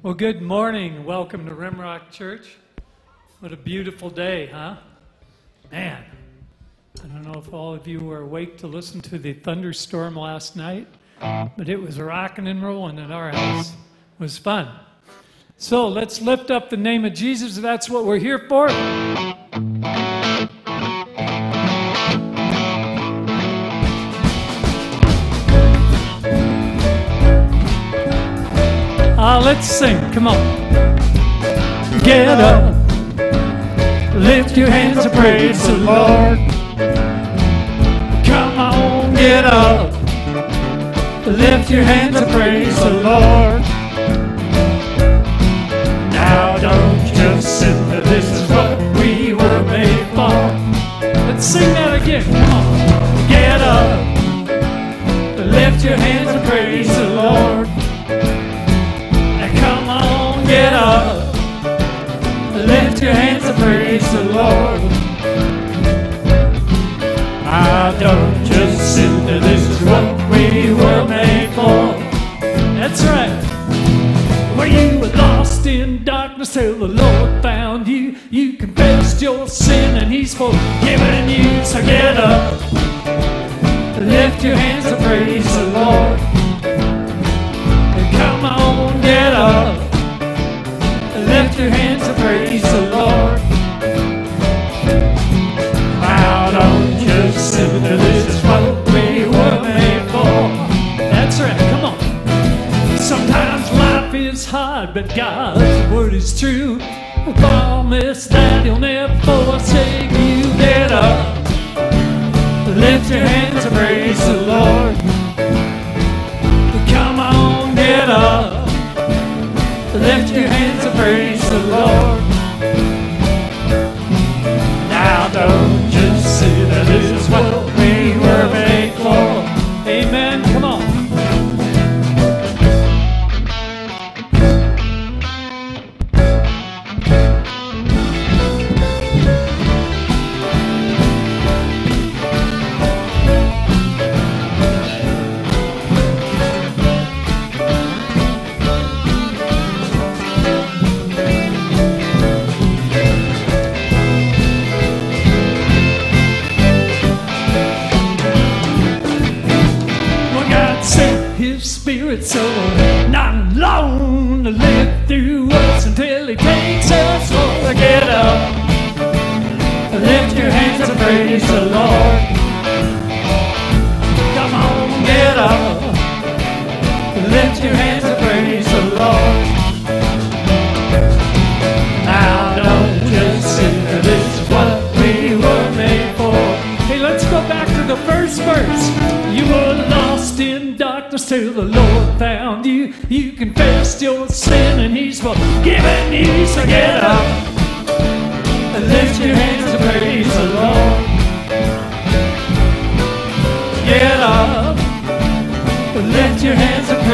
Well, good morning. Welcome to Rimrock Church. What a beautiful day, huh? Man, I don't know if all of you were awake to listen to the thunderstorm last night, but it was rocking and rolling in our house. It was fun. So let's lift up the name of Jesus. That's what we're here for. Let's sing. Come on. Get up. Lift your hands and praise the Lord. Come on, get up. Lift your hands and praise the Lord. Now don't just sit there. This is what we were made for. Let's sing that again. Come on. Get up. Lift your hands and praise the praise the Lord. I don't just sit there. This is what we were made for. That's right. Where you were lost in darkness till the Lord found you. You confessed your sin and He's forgiven you. So get up. God's word is true. The promise that He'll never forsake you. Get up. Lift your hands and praise the Lord. Come on, get up. Lift your hands and praise the Lord.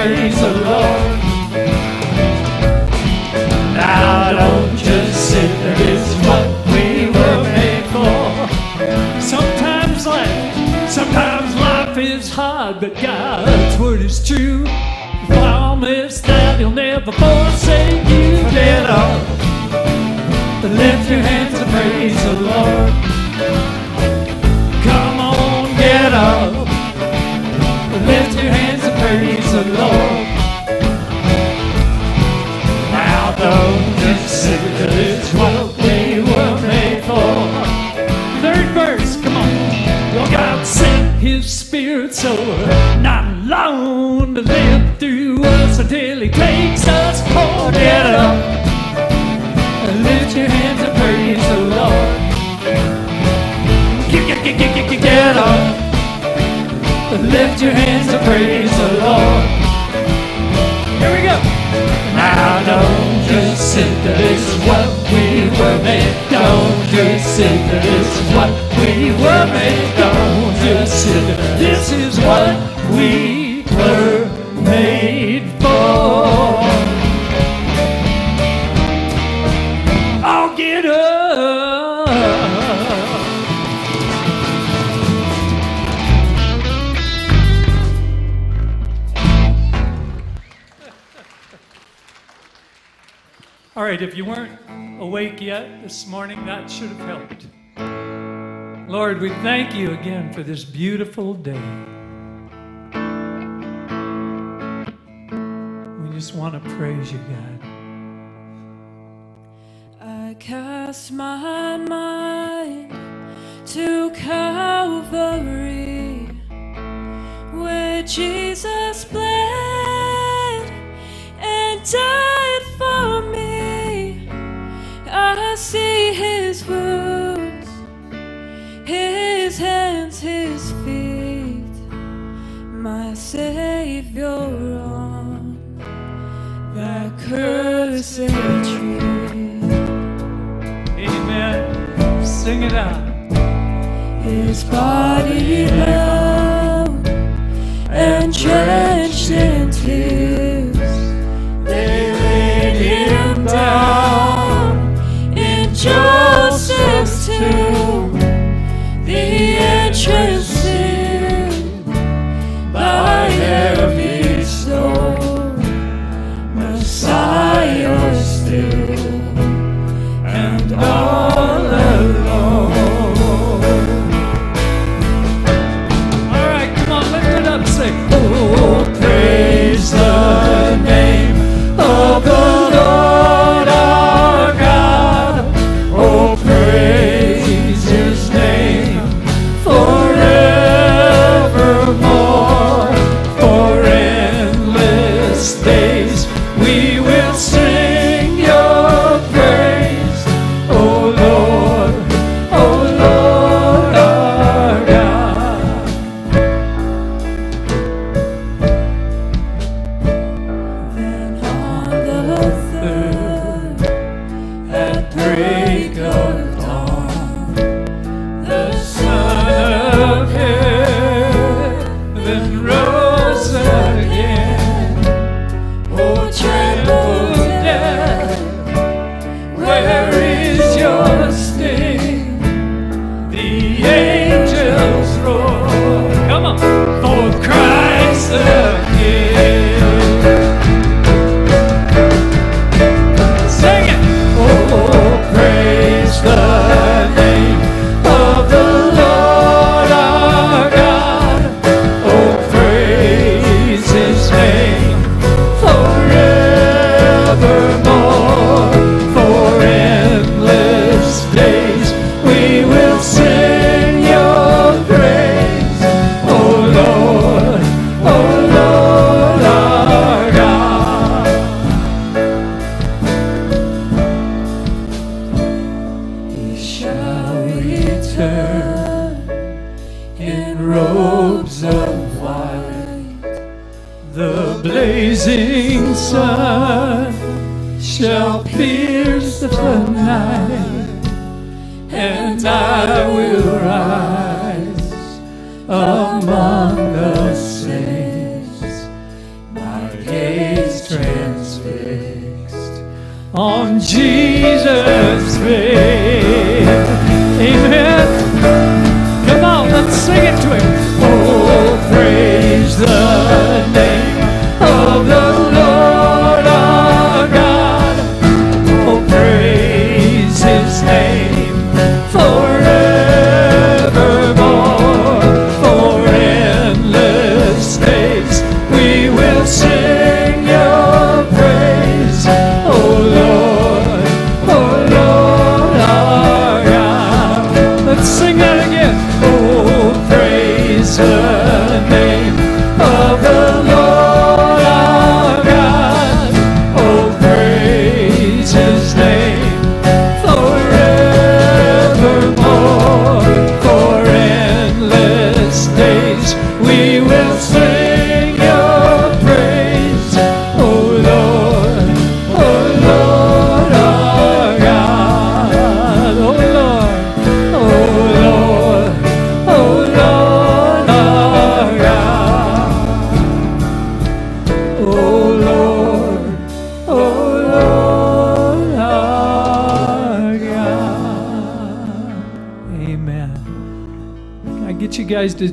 Praise the Lord. Now don't just sit there. Is what we were made for. Sometimes life, sometimes life is hard, but God's word is true. Promise that He'll never forsake you. Get up, lift your hands and praise the Lord. The Lord. Now don't. This is what we were made for. Third verse, come on. God sent His Spirit so not alone to live through us until He takes us home. Get up lift your hands and praise the Lord. Here we go. Now don't just sit there, this is what we were made. Don't just sit there, this is what we were made. Don't just sit there, this is what we were made for. right, if you weren't awake yet this morning, that should have helped. Lord, we thank you again for this beautiful day. We just want to praise you, God. I cast my mind to Calvary, where Jesus bled and died. I see his wounds, his hands, his feet, my Savior on that cursed tree. Amen. Sing it out. His body bound and drenched in tears.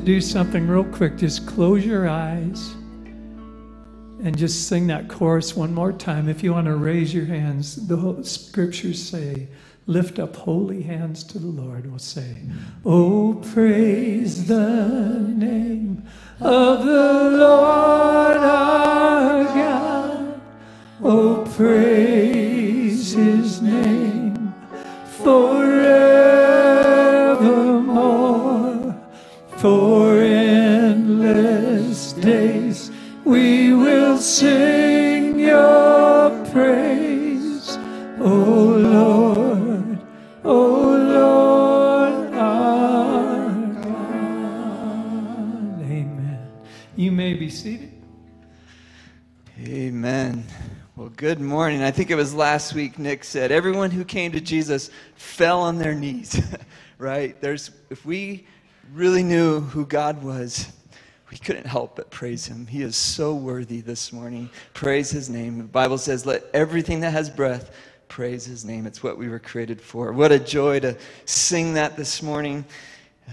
to do something real quick. Just close your eyes and just sing that chorus one more time. If you want to raise your hands, the scriptures say, Lift up holy hands to the Lord. We'll say, Oh, praise the think it was last week Nick said everyone who came to Jesus fell on their knees, right? There's if we really knew who God was, we couldn't help but praise him. He is so worthy this morning. Praise his name. The Bible says, "Let everything that has breath praise his name." It's what we were created for. What a joy to sing that this morning.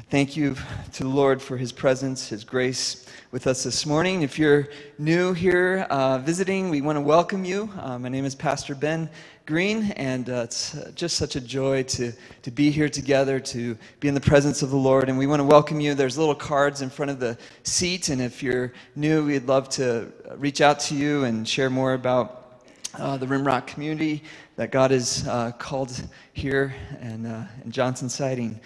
Thank you to the Lord for his presence, his grace with us this morning. If you're new here uh, visiting, we want to welcome you. Uh, my name is Pastor Ben Green, and uh, it's just such a joy to, to be here together, to be in the presence of the Lord. And we want to welcome you. There's little cards in front of the seat, and if you're new, we'd love to reach out to you and share more about uh, the Rimrock community that God has uh, called here and uh, in Johnson Siding.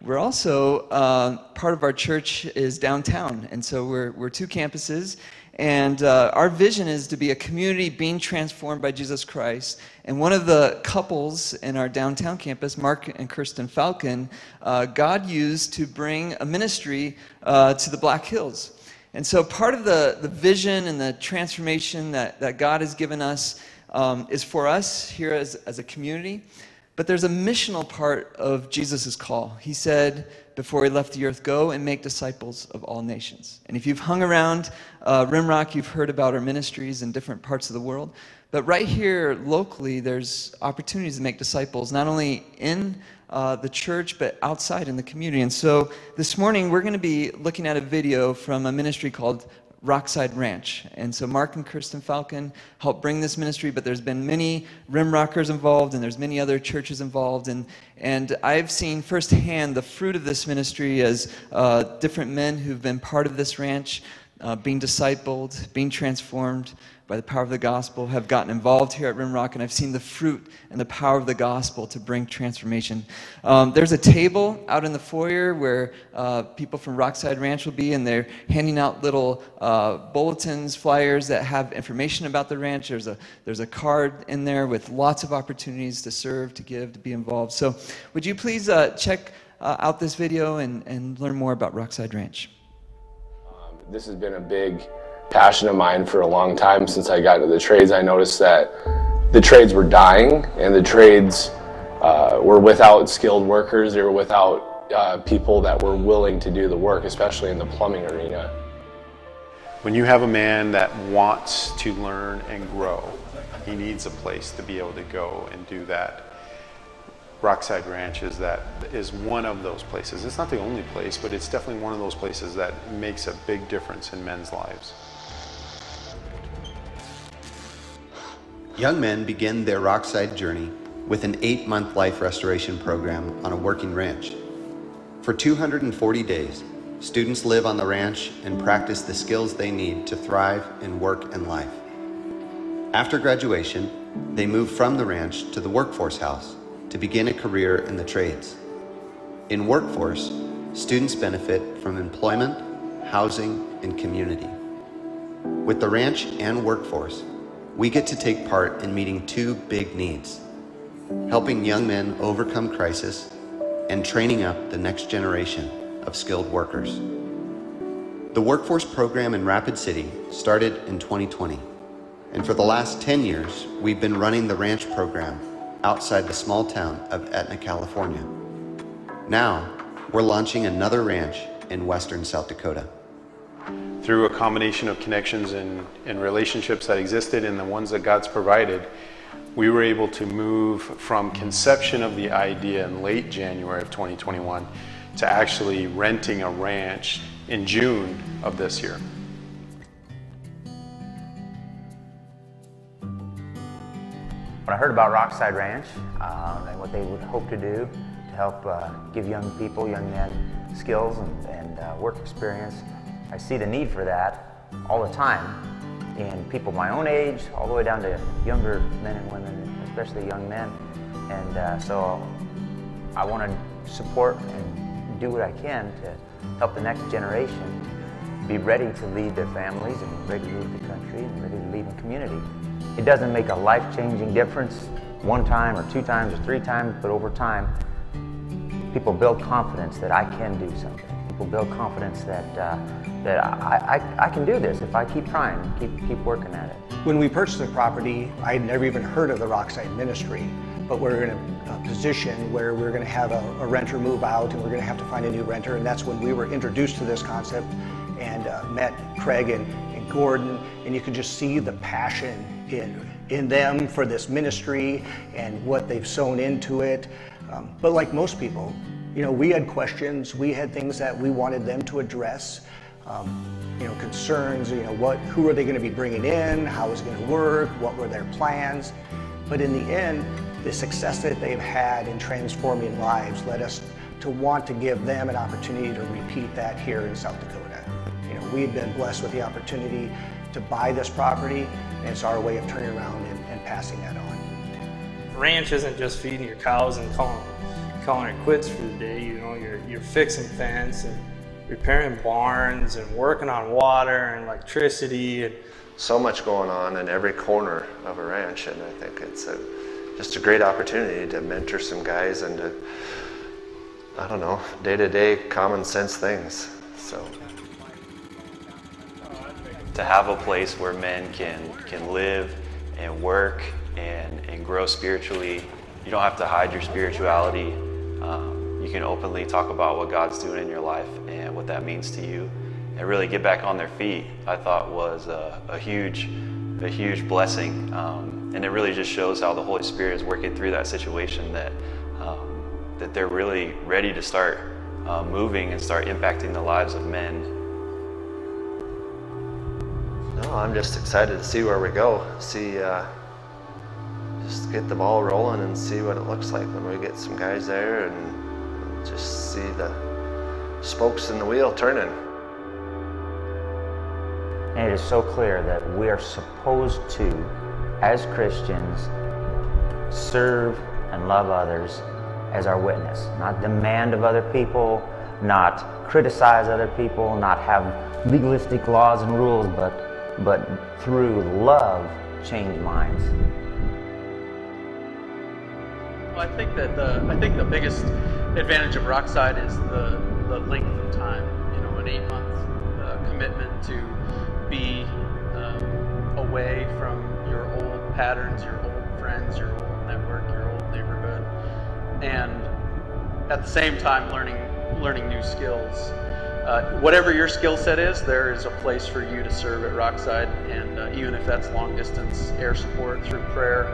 We're also, uh, part of our church is downtown, and so we're, we're two campuses. And uh, our vision is to be a community being transformed by Jesus Christ. And one of the couples in our downtown campus, Mark and Kirsten Falcon, uh, God used to bring a ministry uh, to the Black Hills. And so part of the, the vision and the transformation that, that God has given us um, is for us here as, as a community. But there's a missional part of Jesus' call. He said before he left the earth, Go and make disciples of all nations. And if you've hung around uh, Rimrock, you've heard about our ministries in different parts of the world. But right here locally, there's opportunities to make disciples, not only in uh, the church, but outside in the community. And so this morning, we're going to be looking at a video from a ministry called Rockside Ranch. And so Mark and Kirsten Falcon helped bring this ministry, but there's been many Rim Rockers involved and there's many other churches involved. And, and I've seen firsthand the fruit of this ministry as uh, different men who've been part of this ranch uh, being discipled, being transformed by the power of the gospel, have gotten involved here at Rimrock, and I've seen the fruit and the power of the gospel to bring transformation. Um, there's a table out in the foyer where uh, people from Rockside Ranch will be, and they're handing out little uh, bulletins, flyers that have information about the ranch. There's a, there's a card in there with lots of opportunities to serve, to give, to be involved. So, would you please uh, check uh, out this video and, and learn more about Rockside Ranch? This has been a big passion of mine for a long time since I got into the trades. I noticed that the trades were dying and the trades uh, were without skilled workers. They were without uh, people that were willing to do the work, especially in the plumbing arena. When you have a man that wants to learn and grow, he needs a place to be able to go and do that. Rockside Ranch is that is one of those places. It's not the only place, but it's definitely one of those places that makes a big difference in men's lives. Young men begin their Rockside journey with an eight month life restoration program on a working ranch. For 240 days, students live on the ranch and practice the skills they need to thrive in work and life. After graduation, they move from the ranch to the workforce house to begin a career in the trades. In workforce, students benefit from employment, housing, and community. With the ranch and workforce, we get to take part in meeting two big needs helping young men overcome crisis and training up the next generation of skilled workers. The workforce program in Rapid City started in 2020, and for the last 10 years, we've been running the ranch program outside the small town of Etna, California. Now, we're launching another ranch in western South Dakota. Through a combination of connections and, and relationships that existed and the ones that God's provided, we were able to move from conception of the idea in late January of 2021 to actually renting a ranch in June of this year. Heard about Rockside Ranch uh, and what they would hope to do to help uh, give young people, young men, skills and, and uh, work experience. I see the need for that all the time in people my own age, all the way down to younger men and women, especially young men. And uh, so I want to support and do what I can to help the next generation be ready to lead their families and ready to lead the country and ready to lead the community. It doesn't make a life-changing difference one time or two times or three times, but over time, people build confidence that I can do something. People build confidence that, uh, that I, I, I can do this if I keep trying, keep, keep working at it. When we purchased the property, I had never even heard of the Rockside Ministry, but we're in a, a position where we're going to have a, a, renter move out and we're going to have to find a new renter, and that's when we were introduced to this concept and uh, met Craig and, and Gordon, and you could just see the passion in, in them for this ministry and what they've sown into it. Um, but like most people, you know, we had questions, we had things that we wanted them to address. Um, you know, concerns, you know, what, who are they going to be bringing in, how is it going to work, what were their plans. But in the end, the success that they've had in transforming lives led us to want to give them an opportunity to repeat that here in South Dakota. You know, we've been blessed with the opportunity to buy this property, and it's our way of turning around and, and passing that on. Ranch isn't just feeding your cows and calling, calling it quits for the day. You know, you're, you're fixing fence and repairing barns and working on water and electricity. And so much going on in every corner of a ranch, and I think it's a, just a great opportunity to mentor some guys and to, I don't know, day to day common sense things. So to have a place where men can can live and work and, and grow spiritually. You don't have to hide your spirituality. Um, you can openly talk about what God's doing in your life and what that means to you, and really get back on their feet. I thought was a, a huge, a huge blessing, um, and it really just shows how the Holy Spirit is working through that situation. That um, that they're really ready to start uh, moving and start impacting the lives of men no, I'm just excited to see where we go. See, uh, just get the ball rolling and see what it looks like when we get some guys there and just see the spokes in the wheel turning. And it is so clear that we are supposed to, as Christians, serve and love others as our witness, not demand of other people, not criticize other people, not have legalistic laws and rules, but but through love, change minds. Well, I think that the I think the biggest advantage of Rockside is the the length of time. You know, an eight month uh, commitment to be um, away from your old patterns, your old friends, your old network, your old neighborhood, and at the same time learning learning new skills uh, whatever your skill set is, there is a place for you to serve at Rockside, and uh, even if that's long distance air support through prayer,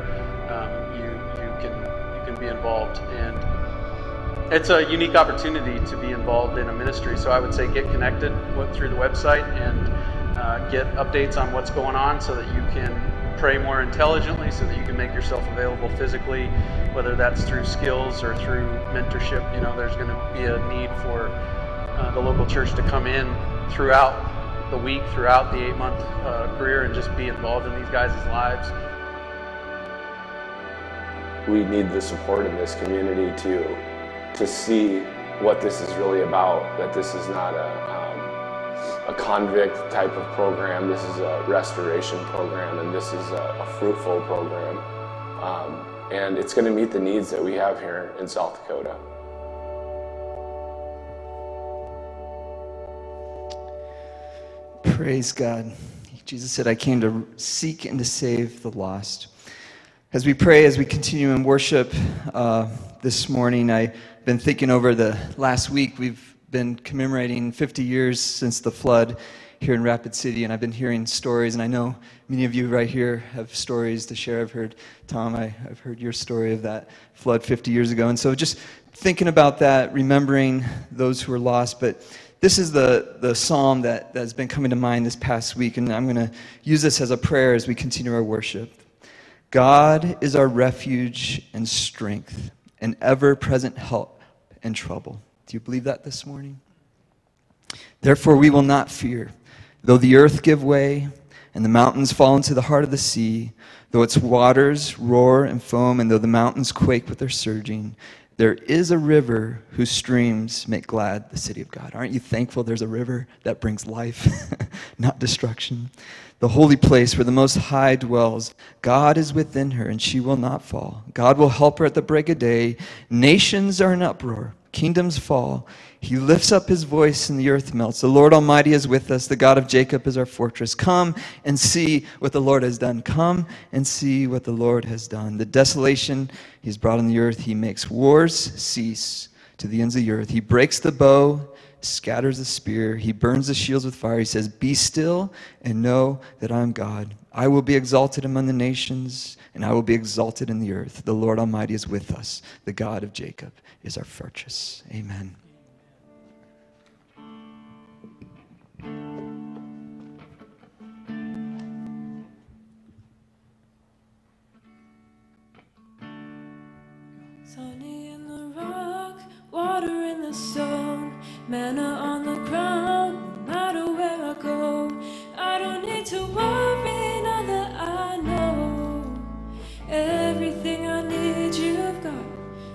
um, you you can you can be involved, and it's a unique opportunity to be involved in a ministry. So I would say get connected through the website and uh, get updates on what's going on, so that you can pray more intelligently, so that you can make yourself available physically, whether that's through skills or through mentorship. You know, there's going to be a need for uh, the local church to come in throughout the week, throughout the eight month uh, career, and just be involved in these guys' lives. We need the support in this community to, to see what this is really about, that this is not a, um, a convict type of program, this is a restoration program, and this is a, a fruitful program. Um, and it's going to meet the needs that we have here in South Dakota. Praise God. Jesus said, I came to seek and to save the lost. As we pray, as we continue in worship uh, this morning, I've been thinking over the last week. We've been commemorating 50 years since the flood here in Rapid City, and I've been hearing stories, and I know many of you right here have stories to share. I've heard, Tom, I, have heard your story of that flood 50 years ago. And so just thinking about that, remembering those who were lost, but this is the, the psalm that, that has been coming to mind this past week, and I'm going to use this as a prayer as we continue our worship. God is our refuge and strength, an ever present help in trouble. Do you believe that this morning? Therefore, we will not fear, though the earth give way and the mountains fall into the heart of the sea, though its waters roar and foam, and though the mountains quake with their surging. There is a river whose streams make glad the city of God. Aren't you thankful there's a river that brings life, not destruction? The holy place where the Most High dwells. God is within her, and she will not fall. God will help her at the break of day. Nations are in uproar, kingdoms fall. He lifts up his voice, and the earth melts. The Lord Almighty is with us. The God of Jacob is our fortress. Come and see what the Lord has done. Come and see what the Lord has done. The desolation he's brought on the earth, he makes wars cease to the ends of the earth. He breaks the bow, scatters the spear. He burns the shields with fire. He says, Be still and know that I am God. I will be exalted among the nations, and I will be exalted in the earth. The Lord Almighty is with us. The God of Jacob is our fortress. Amen. Water in the stone, manna on the ground, no matter where I go. I don't need to worry now that I know everything I need you've got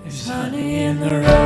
is honey in the rock.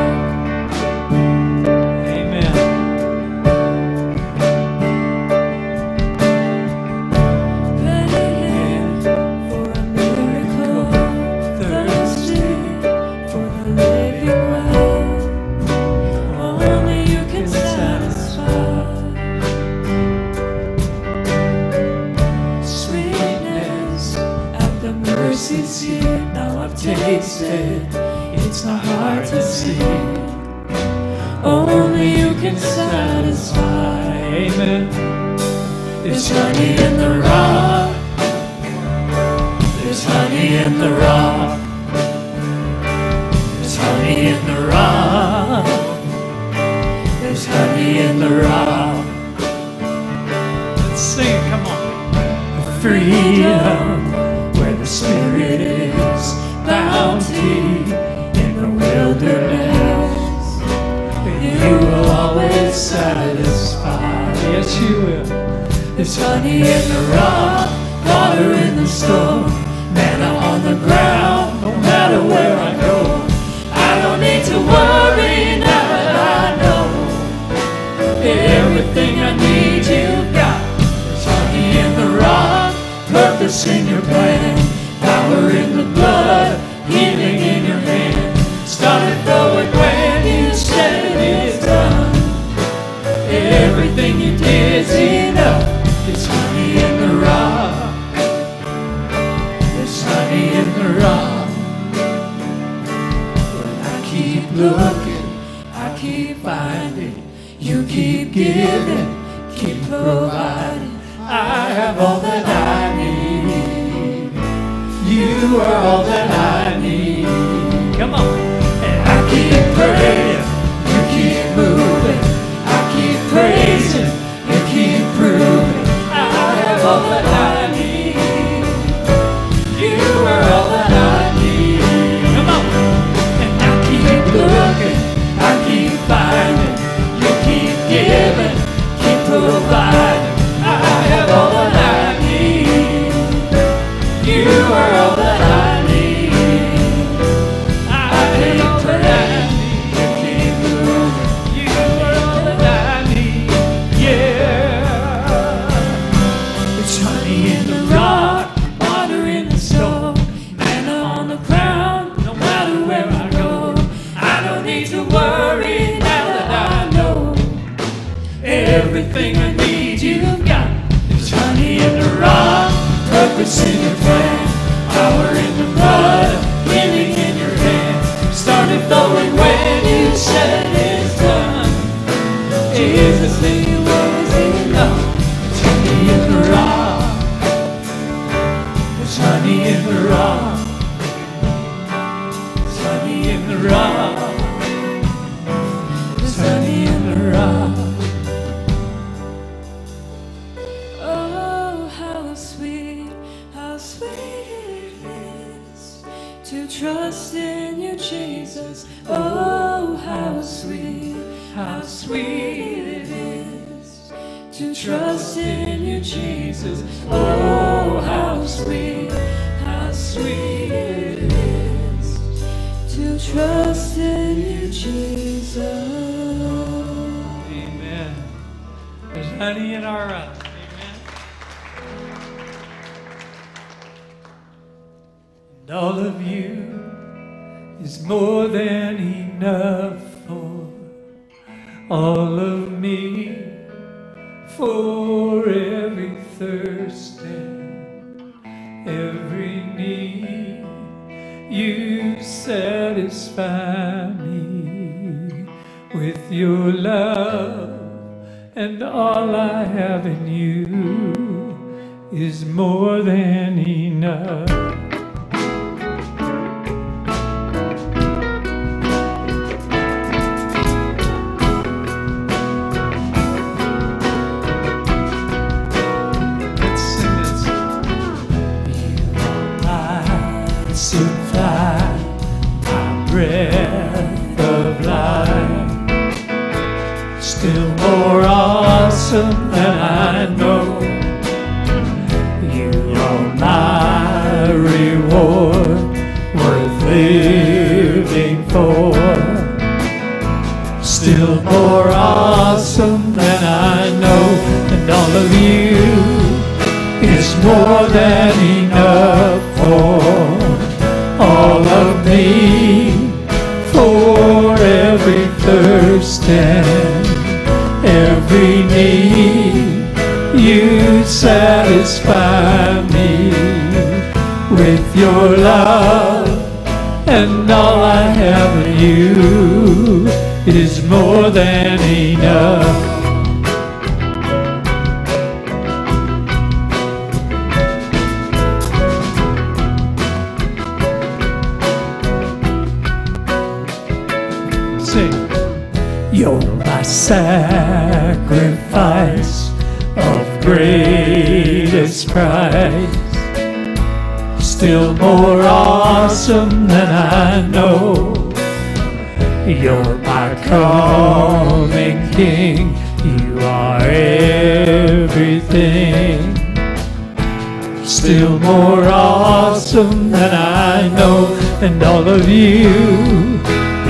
Of you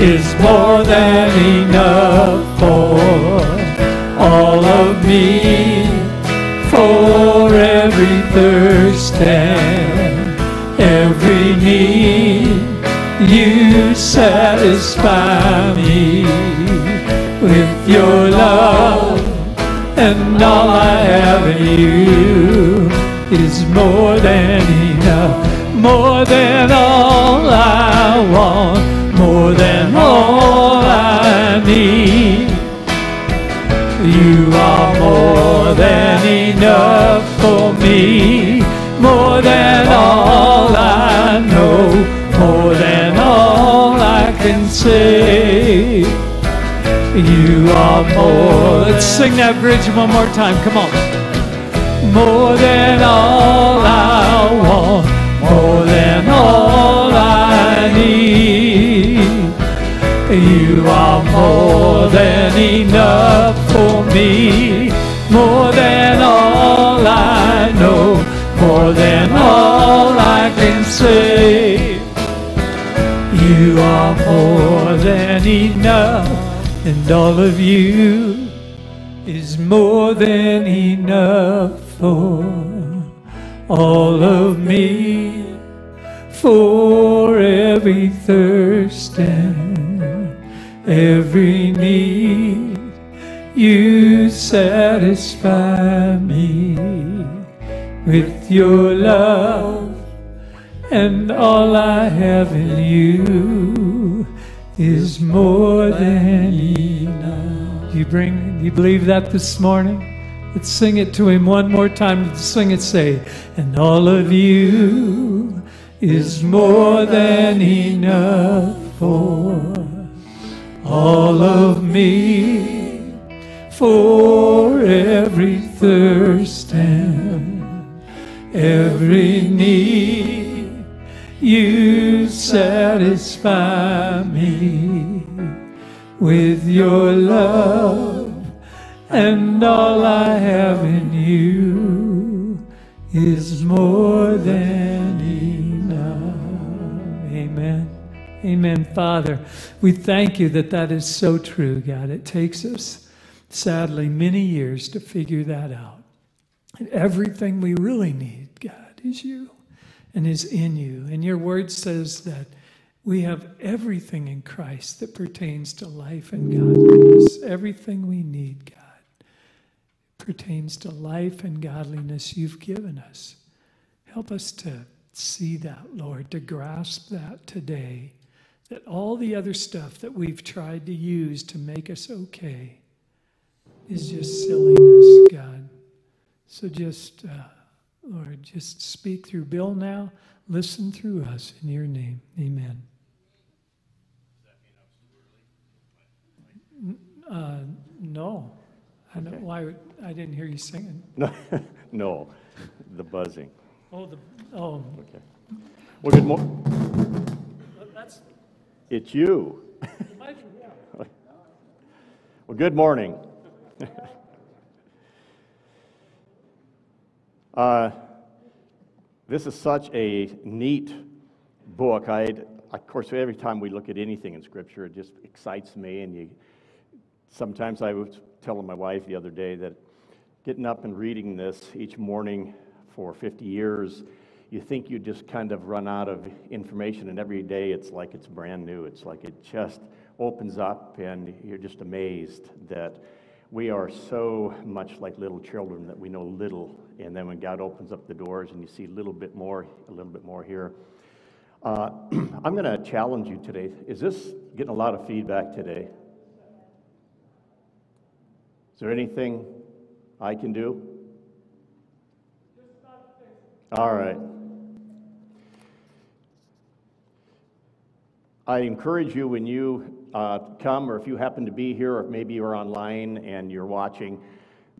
is more than enough for all of me, for every thirst and every need. You satisfy me with your love, and all I have in you is more than enough, more You are more than enough for me, more than all I know, more than all I can say. You are more. Let's sing that bridge one more time. Come on. More than all You are more than enough for me, more than all I know, more than all I can say. You are more than enough, and all of you is more than enough for all of me, for every thirst every need. You satisfy me with your love, and all I have in you is more than enough. You bring, you believe that this morning? Let's sing it to him one more time. Let's sing it, say, and all of you is more than enough for all of me, for every thirst and every need. You satisfy me with your love, and all I have in you is more than Amen, Father. We thank you that that is so true, God. It takes us, sadly, many years to figure that out. And everything we really need, God, is you and is in you. And your word says that we have everything in Christ that pertains to life and godliness. Everything we need, God, pertains to life and godliness you've given us. Help us to see that, Lord, to grasp that today. That all the other stuff that we've tried to use to make us okay is just silliness, God. So just, uh, Lord, just speak through Bill now. Listen through us in your name. Amen. Uh, no. I don't, why, I didn't hear you singing. No, no, the buzzing. Oh, the, oh. Okay. Well, good morning. That's, It's you. Well, good morning. uh, this is such a neat book. I, of course, every time we look at anything in Scripture, it just excites me. And you, sometimes I was telling my wife the other day that getting up and reading this each morning for 50 years, you think you just kind of run out of information, and every day it's like it's brand new. It's like it just opens up, and you're just amazed that we are so much like little children that we know little, and then when God opens up the doors and you see a little bit more, a little bit more here. Uh, I'm going to challenge you today. Is this getting a lot of feedback today? Is there anything I can do? All right. I encourage you when you uh, come, or if you happen to be here, or maybe you're online and you're watching,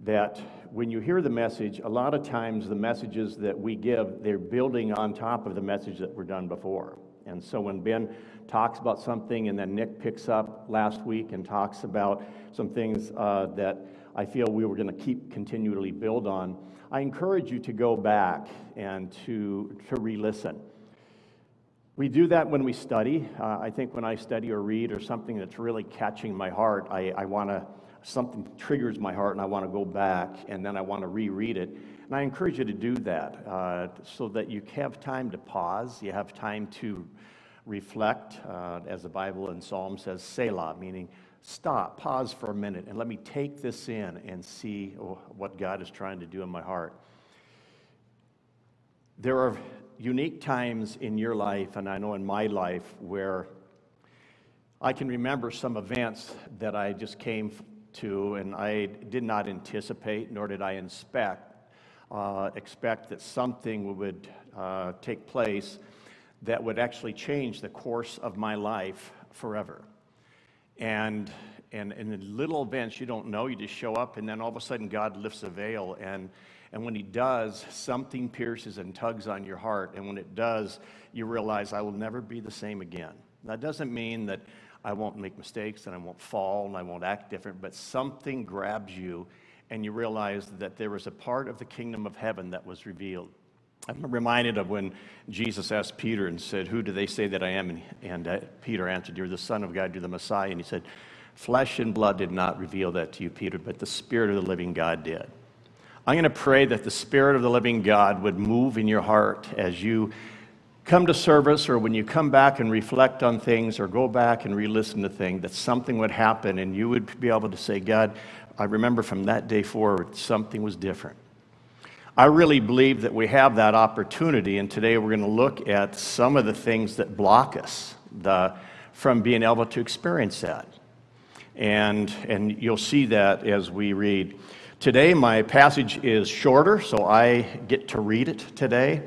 that when you hear the message, a lot of times the messages that we give, they're building on top of the message that were done before. And so when Ben talks about something, and then Nick picks up last week and talks about some things uh, that I feel we were going to keep continually build on, I encourage you to go back and to, to re listen. We do that when we study. Uh, I think when I study or read or something that's really catching my heart, I, I want to, something triggers my heart and I want to go back and then I want to reread it. And I encourage you to do that uh, so that you have time to pause, you have time to reflect, uh, as the Bible in Psalm says, Selah, meaning stop, pause for a minute, and let me take this in and see oh, what God is trying to do in my heart. There are unique times in your life, and I know in my life, where I can remember some events that I just came to and I did not anticipate, nor did I inspect, uh, expect that something would uh, take place that would actually change the course of my life forever. And, and in little events you don't know, you just show up, and then all of a sudden God lifts a veil. And, and when He does, something pierces and tugs on your heart. And when it does, you realize, I will never be the same again. That doesn't mean that I won't make mistakes and I won't fall and I won't act different, but something grabs you and you realize that there was a part of the kingdom of heaven that was revealed. I'm reminded of when Jesus asked Peter and said, Who do they say that I am? And, and uh, Peter answered, You're the Son of God, you're the Messiah. And he said, Flesh and blood did not reveal that to you, Peter, but the Spirit of the living God did. I'm going to pray that the Spirit of the living God would move in your heart as you come to service or when you come back and reflect on things or go back and re listen to things, that something would happen and you would be able to say, God, I remember from that day forward, something was different. I really believe that we have that opportunity, and today we're going to look at some of the things that block us the, from being able to experience that. And, and you'll see that as we read. Today, my passage is shorter, so I get to read it today.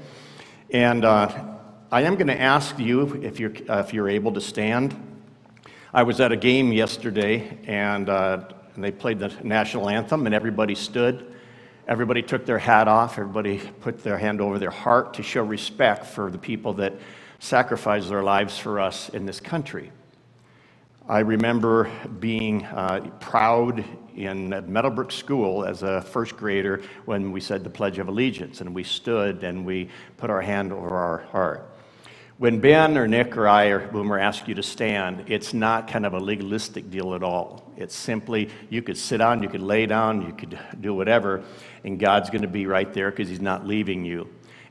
And uh, I am going to ask you if you're, uh, if you're able to stand. I was at a game yesterday, and, uh, and they played the national anthem, and everybody stood. Everybody took their hat off. Everybody put their hand over their heart to show respect for the people that sacrificed their lives for us in this country. I remember being uh, proud in Meadowbrook School as a first grader when we said the Pledge of Allegiance and we stood and we put our hand over our heart. When Ben or Nick or I or Boomer ask you to stand, it's not kind of a legalistic deal at all. It's simply you could sit down, you could lay down, you could do whatever, and God's going to be right there because He's not leaving you.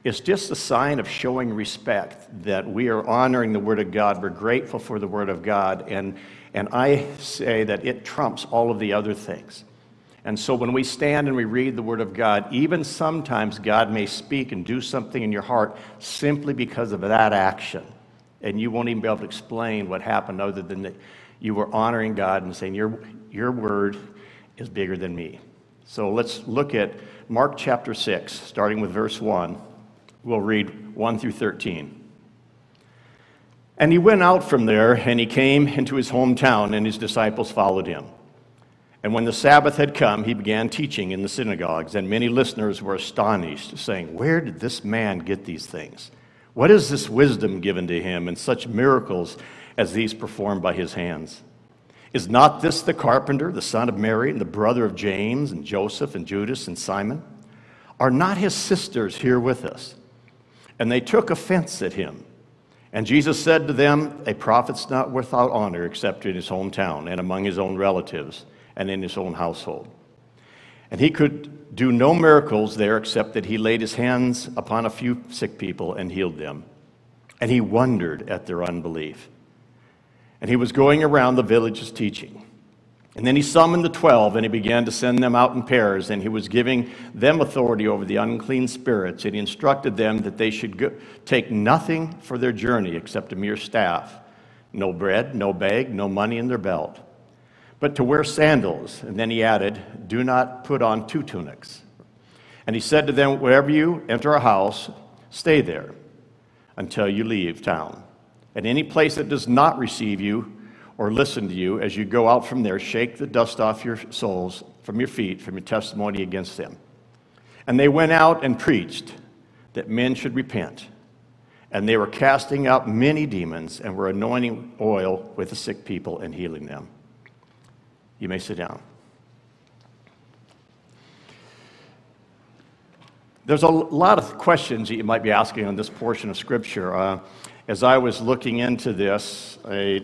It's just a sign of showing respect that we are honoring the Word of God. We're grateful for the Word of God. And, and I say that it trumps all of the other things. And so when we stand and we read the Word of God, even sometimes God may speak and do something in your heart simply because of that action. And you won't even be able to explain what happened other than that you were honoring God and saying, Your, your Word is bigger than me. So let's look at Mark chapter 6, starting with verse 1. We'll read 1 through 13. And he went out from there, and he came into his hometown, and his disciples followed him. And when the Sabbath had come, he began teaching in the synagogues, and many listeners were astonished, saying, Where did this man get these things? What is this wisdom given to him, and such miracles as these performed by his hands? Is not this the carpenter, the son of Mary, and the brother of James, and Joseph, and Judas, and Simon? Are not his sisters here with us? And they took offense at him. And Jesus said to them, A prophet's not without honor except in his hometown and among his own relatives and in his own household. And he could do no miracles there except that he laid his hands upon a few sick people and healed them. And he wondered at their unbelief. And he was going around the villages teaching. And then he summoned the twelve and he began to send them out in pairs. And he was giving them authority over the unclean spirits. And he instructed them that they should go, take nothing for their journey except a mere staff no bread, no bag, no money in their belt, but to wear sandals. And then he added, Do not put on two tunics. And he said to them, Wherever you enter a house, stay there until you leave town. At any place that does not receive you, or listen to you as you go out from there, shake the dust off your soles from your feet from your testimony against them. And they went out and preached that men should repent. And they were casting out many demons and were anointing oil with the sick people and healing them. You may sit down. There's a lot of questions that you might be asking on this portion of Scripture. Uh, as I was looking into this, I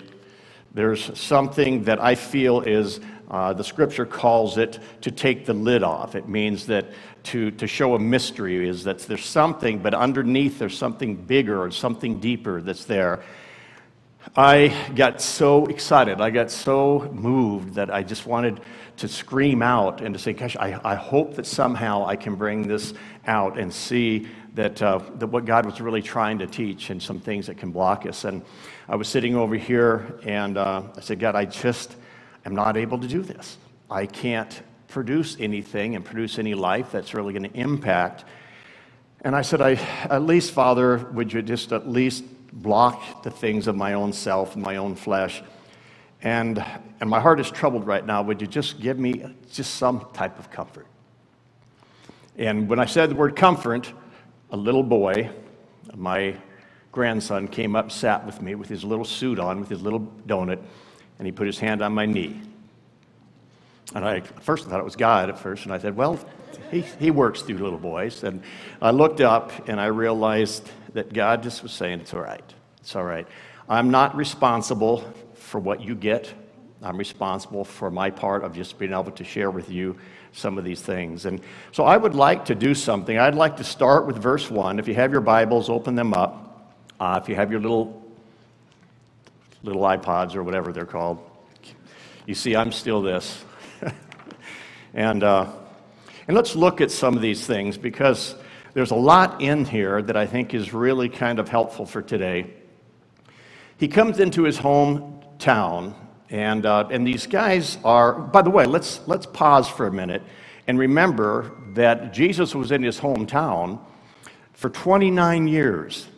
there's something that I feel is, uh, the scripture calls it to take the lid off. It means that to, to show a mystery is that there's something, but underneath there's something bigger or something deeper that's there. I got so excited. I got so moved that I just wanted to scream out and to say, Gosh, I, I hope that somehow I can bring this out and see that, uh, that what God was really trying to teach and some things that can block us. And I was sitting over here and uh, I said, God, I just am not able to do this. I can't produce anything and produce any life that's really going to impact. And I said, I, at least, Father, would you just at least block the things of my own self and my own flesh? And, and my heart is troubled right now. Would you just give me just some type of comfort? And when I said the word comfort, a little boy, my grandson came up, sat with me with his little suit on, with his little donut, and he put his hand on my knee. And I first I thought it was God at first, and I said, Well, he, he works through little boys. And I looked up and I realized that God just was saying, It's all right. It's all right. I'm not responsible for what you get. I'm responsible for my part of just being able to share with you some of these things. And so I would like to do something. I'd like to start with verse 1. If you have your Bibles, open them up. Uh, if you have your little little iPods or whatever they're called, you see, I'm still this. and uh, and let's look at some of these things because there's a lot in here that I think is really kind of helpful for today. He comes into his hometown, and uh, and these guys are. By the way, let's let's pause for a minute and remember that Jesus was in his hometown for 29 years.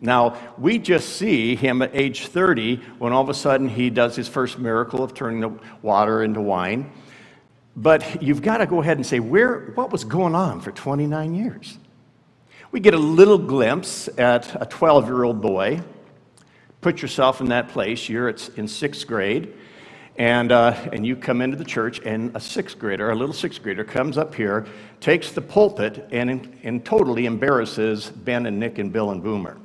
Now, we just see him at age 30 when all of a sudden he does his first miracle of turning the water into wine. But you've got to go ahead and say, where, what was going on for 29 years? We get a little glimpse at a 12 year old boy put yourself in that place. You're in sixth grade, and, uh, and you come into the church, and a sixth grader, a little sixth grader, comes up here, takes the pulpit, and, and totally embarrasses Ben and Nick and Bill and Boomer.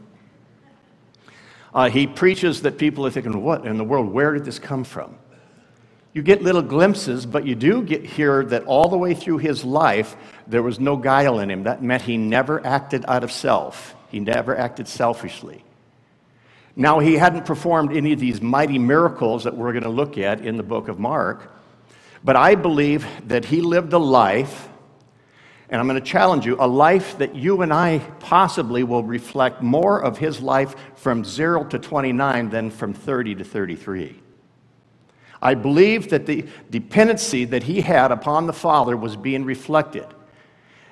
Uh, he preaches that people are thinking, what in the world? Where did this come from? You get little glimpses, but you do get here that all the way through his life, there was no guile in him. That meant he never acted out of self, he never acted selfishly. Now, he hadn't performed any of these mighty miracles that we're going to look at in the book of Mark, but I believe that he lived a life, and I'm going to challenge you, a life that you and I possibly will reflect more of his life from 0 to 29 than from 30 to 33. I believe that the dependency that he had upon the Father was being reflected.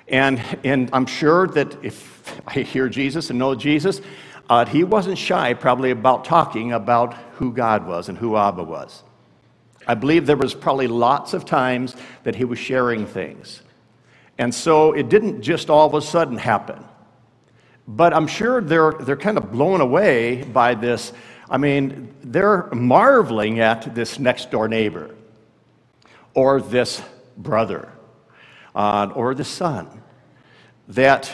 And, and I'm sure that if I hear Jesus and know Jesus, uh, he wasn't shy probably about talking about who God was and who Abba was. I believe there was probably lots of times that he was sharing things. And so it didn't just all of a sudden happen. But I'm sure they're, they're kind of blown away by this I mean, they're marveling at this next door neighbor or this brother uh, or the son that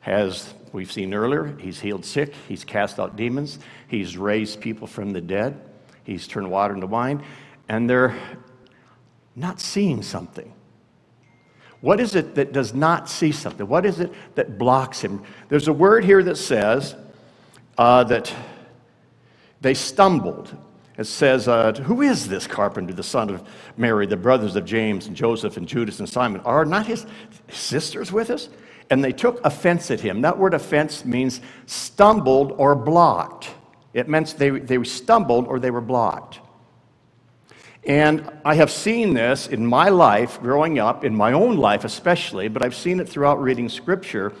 has, we've seen earlier, he's healed sick, he's cast out demons, he's raised people from the dead, he's turned water into wine, and they're not seeing something. What is it that does not see something? What is it that blocks him? There's a word here that says uh, that they stumbled. It says, uh, Who is this carpenter, the son of Mary, the brothers of James and Joseph and Judas and Simon? Are not his sisters with us? And they took offense at him. That word offense means stumbled or blocked. It meant they, they stumbled or they were blocked. And I have seen this in my life growing up, in my own life especially, but I've seen it throughout reading scripture.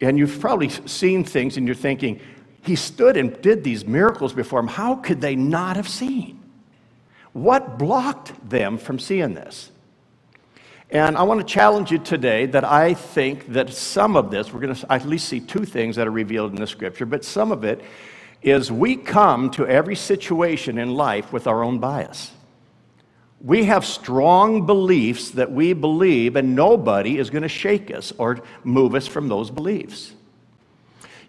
And you've probably seen things and you're thinking, he stood and did these miracles before him. How could they not have seen? What blocked them from seeing this? And I want to challenge you today that I think that some of this, we're going to at least see two things that are revealed in the scripture, but some of it is we come to every situation in life with our own bias. We have strong beliefs that we believe, and nobody is going to shake us or move us from those beliefs.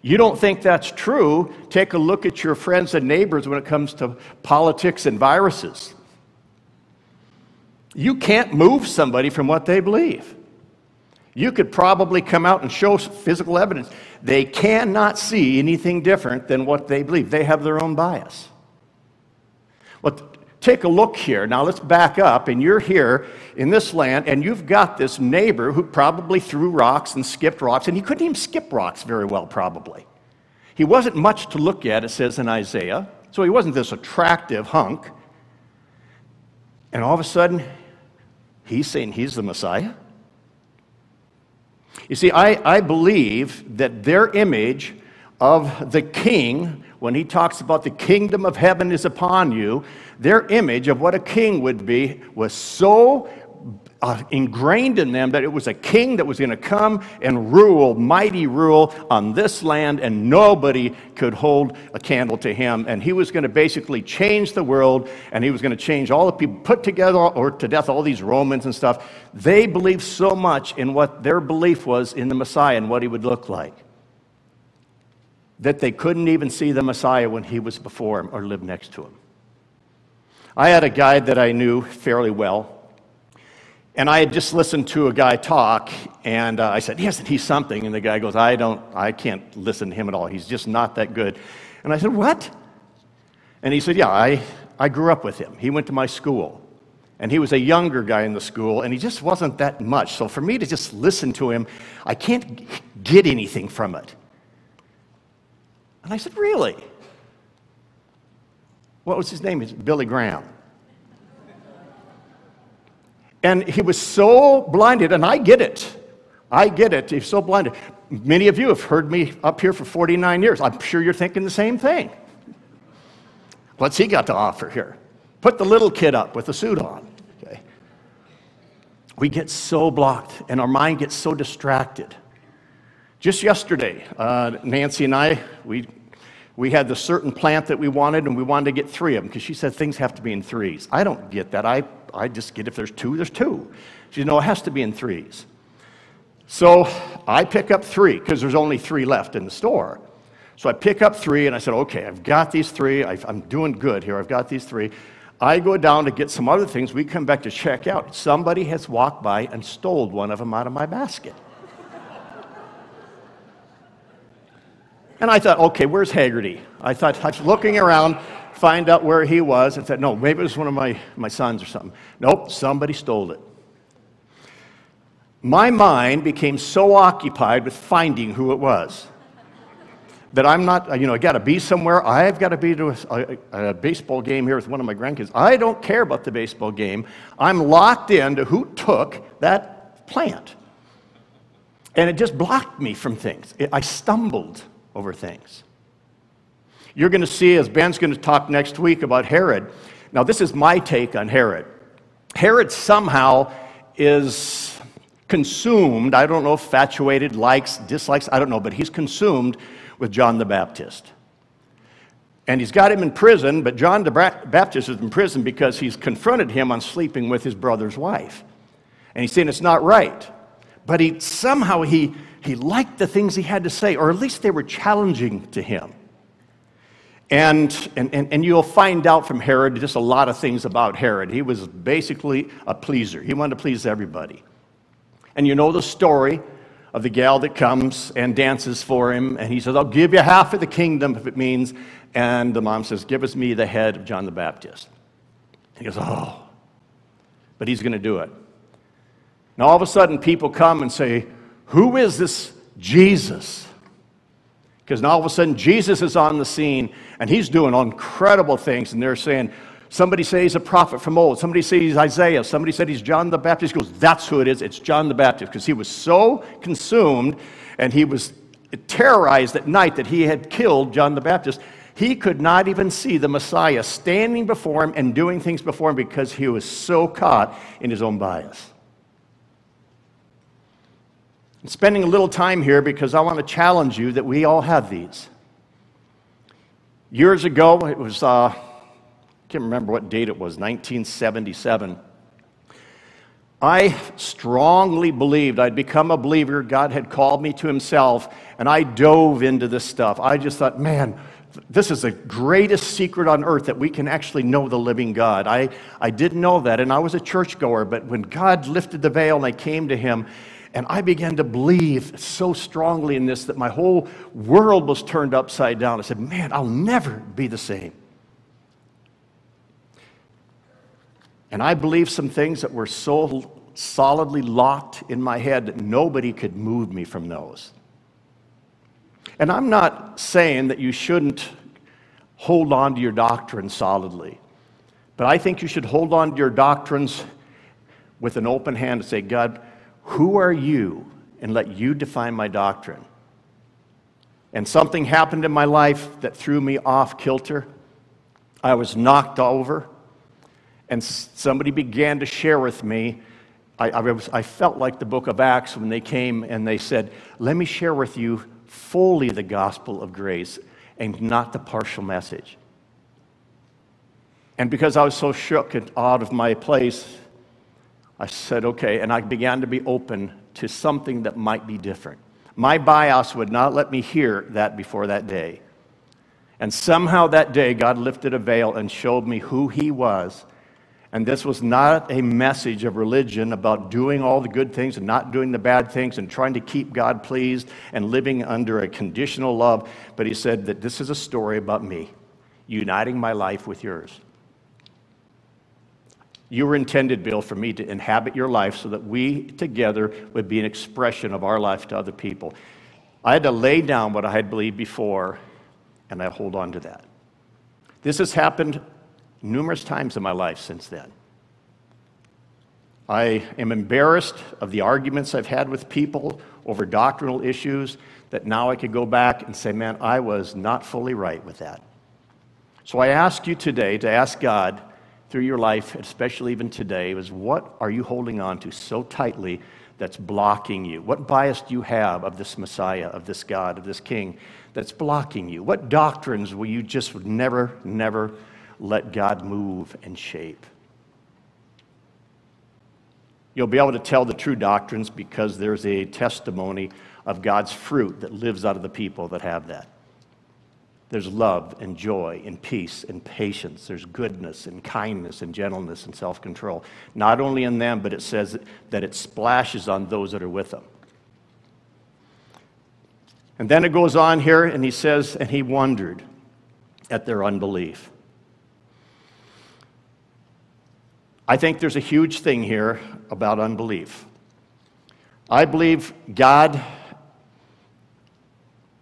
You don't think that's true? Take a look at your friends and neighbors when it comes to politics and viruses. You can't move somebody from what they believe. You could probably come out and show physical evidence. They cannot see anything different than what they believe. They have their own bias. Well, take a look here. Now let's back up, and you're here in this land, and you've got this neighbor who probably threw rocks and skipped rocks, and he couldn't even skip rocks very well, probably. He wasn't much to look at, it says in Isaiah, so he wasn't this attractive hunk. And all of a sudden, he's saying he's the Messiah. You see, I, I believe that their image of the king, when he talks about the kingdom of heaven is upon you, their image of what a king would be was so uh, ingrained in them that it was a king that was going to come and rule, mighty rule on this land, and nobody could hold a candle to him. And he was going to basically change the world, and he was going to change all the people, put together or to death all these Romans and stuff. They believed so much in what their belief was in the Messiah and what he would look like that they couldn't even see the Messiah when he was before him or lived next to him. I had a guy that I knew fairly well, and I had just listened to a guy talk, and uh, I said, "Yes, he's something." And the guy goes, "I don't, I can't listen to him at all. He's just not that good." And I said, "What?" And he said, "Yeah, I, I grew up with him. He went to my school, and he was a younger guy in the school, and he just wasn't that much. So for me to just listen to him, I can't get anything from it." And I said, "Really?" What was his name? It's Billy Graham. And he was so blinded, and I get it. I get it. He's so blinded. Many of you have heard me up here for 49 years. I'm sure you're thinking the same thing. What's he got to offer here? Put the little kid up with a suit on. Okay. We get so blocked, and our mind gets so distracted. Just yesterday, uh, Nancy and I, we we had the certain plant that we wanted, and we wanted to get three of them because she said things have to be in threes. I don't get that. I, I just get if there's two, there's two. She said, no, it has to be in threes. So I pick up three because there's only three left in the store. So I pick up three and I said, okay, I've got these three. i am doing good here. I've got these three. I go down to get some other things. We come back to check out. Somebody has walked by and stole one of them out of my basket. And I thought, okay, where's Haggerty? I thought, I was looking around, find out where he was, and said, no, maybe it was one of my, my sons or something. Nope, somebody stole it. My mind became so occupied with finding who it was that I'm not, you know, I got to be somewhere. I've got to be to a, a, a, baseball game here with one of my grandkids. I don't care about the baseball game. I'm locked into who took that plant. And it just blocked me from things. It, I stumbled over things. You're going to see, as Ben's going to talk next week about Herod. Now, this is my take on Herod. Herod somehow is consumed, I don't know, infatuated, likes, dislikes, I don't know, but he's consumed with John the Baptist. And he's got him in prison, but John the Baptist is in prison because he's confronted him on sleeping with his brother's wife. And he's saying it's not right. But he somehow he, he liked the things he had to say, or at least they were challenging to him. And, and, and, and you'll find out from Herod just a lot of things about Herod. He was basically a pleaser, he wanted to please everybody. And you know the story of the gal that comes and dances for him, and he says, I'll give you half of the kingdom if it means. And the mom says, Give us me the head of John the Baptist. And he goes, Oh, but he's going to do it. Now, all of a sudden, people come and say, Who is this Jesus? Because now all of a sudden, Jesus is on the scene and he's doing incredible things. And they're saying, Somebody says he's a prophet from old. Somebody says he's Isaiah. Somebody said he's John the Baptist. He goes, That's who it is. It's John the Baptist. Because he was so consumed and he was terrorized at night that he had killed John the Baptist. He could not even see the Messiah standing before him and doing things before him because he was so caught in his own bias. Spending a little time here because I want to challenge you that we all have these. Years ago, it was. Uh, can't remember what date it was, 1977. I strongly believed I'd become a believer. God had called me to Himself, and I dove into this stuff. I just thought, man, this is the greatest secret on earth that we can actually know the living God. I, I didn't know that, and I was a churchgoer, but when God lifted the veil and I came to Him, and I began to believe so strongly in this that my whole world was turned upside down. I said, man, I'll never be the same. And I believed some things that were so solidly locked in my head that nobody could move me from those. And I'm not saying that you shouldn't hold on to your doctrine solidly, but I think you should hold on to your doctrines with an open hand and say, God, who are you? And let you define my doctrine. And something happened in my life that threw me off kilter. I was knocked over and somebody began to share with me. I, I, was, I felt like the book of Acts when they came and they said, Let me share with you fully the gospel of grace and not the partial message. And because I was so shook and out of my place, I said, okay. And I began to be open to something that might be different. My bias would not let me hear that before that day. And somehow that day, God lifted a veil and showed me who He was and this was not a message of religion about doing all the good things and not doing the bad things and trying to keep God pleased and living under a conditional love. But he said that this is a story about me, uniting my life with yours. You were intended, Bill, for me to inhabit your life so that we together would be an expression of our life to other people. I had to lay down what I had believed before, and I hold on to that. This has happened numerous times in my life since then. I am embarrassed of the arguments I've had with people over doctrinal issues that now I could go back and say, man, I was not fully right with that. So I ask you today to ask God through your life, especially even today, is what are you holding on to so tightly that's blocking you? What bias do you have of this Messiah, of this God, of this King that's blocking you? What doctrines will you just never, never let God move and shape? You'll be able to tell the true doctrines because there's a testimony of God's fruit that lives out of the people that have that. There's love and joy and peace and patience. There's goodness and kindness and gentleness and self control. Not only in them, but it says that it splashes on those that are with them. And then it goes on here, and he says, and he wondered at their unbelief. I think there's a huge thing here about unbelief. I believe God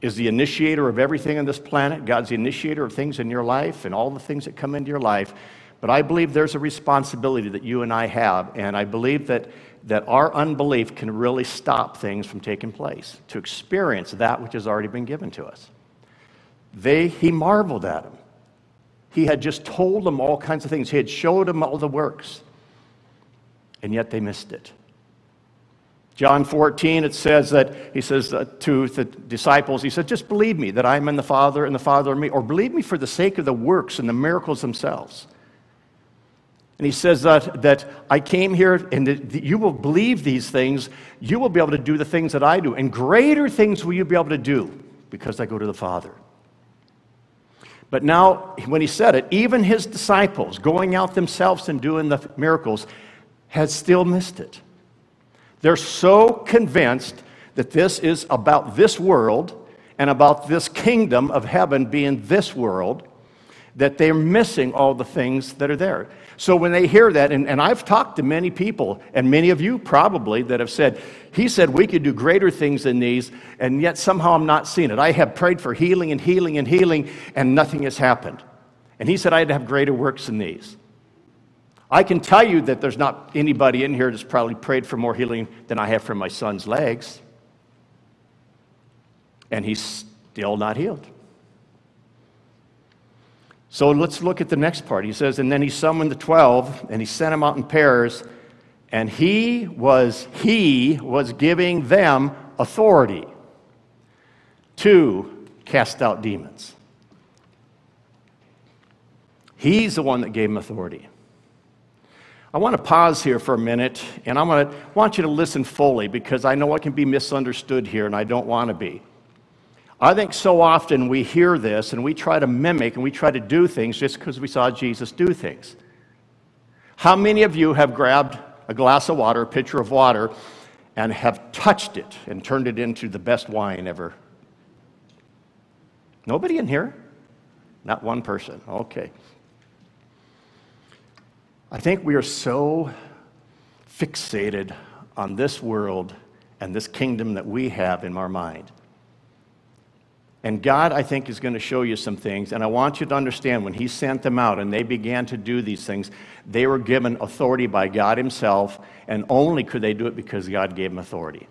is the initiator of everything on this planet. God's the initiator of things in your life and all the things that come into your life. But I believe there's a responsibility that you and I have, and I believe that, that our unbelief can really stop things from taking place, to experience that which has already been given to us. They, he marveled at them. He had just told them all kinds of things, he had showed them all the works, and yet they missed it. John 14, it says that he says to the disciples, he said, just believe me that I'm in the Father and the Father in me, or believe me for the sake of the works and the miracles themselves. And he says that, that I came here and that you will believe these things, you will be able to do the things that I do, and greater things will you be able to do because I go to the Father. But now, when he said it, even his disciples going out themselves and doing the miracles had still missed it. They're so convinced that this is about this world and about this kingdom of heaven being this world that they're missing all the things that are there. So when they hear that, and, and I've talked to many people, and many of you probably, that have said, He said we could do greater things than these, and yet somehow I'm not seeing it. I have prayed for healing and healing and healing, and nothing has happened. And He said I'd have greater works than these. I can tell you that there's not anybody in here that's probably prayed for more healing than I have for my son's legs. And he's still not healed. So let's look at the next part. He says, And then he summoned the 12 and he sent them out in pairs, and he was he was giving them authority to cast out demons. He's the one that gave them authority. I want to pause here for a minute, and I want, to, want you to listen fully because I know I can be misunderstood here, and I don't want to be. I think so often we hear this and we try to mimic and we try to do things just because we saw Jesus do things. How many of you have grabbed a glass of water, a pitcher of water, and have touched it and turned it into the best wine ever? Nobody in here? Not one person. Okay. I think we are so fixated on this world and this kingdom that we have in our mind. And God, I think, is going to show you some things. And I want you to understand when He sent them out and they began to do these things, they were given authority by God Himself, and only could they do it because God gave them authority.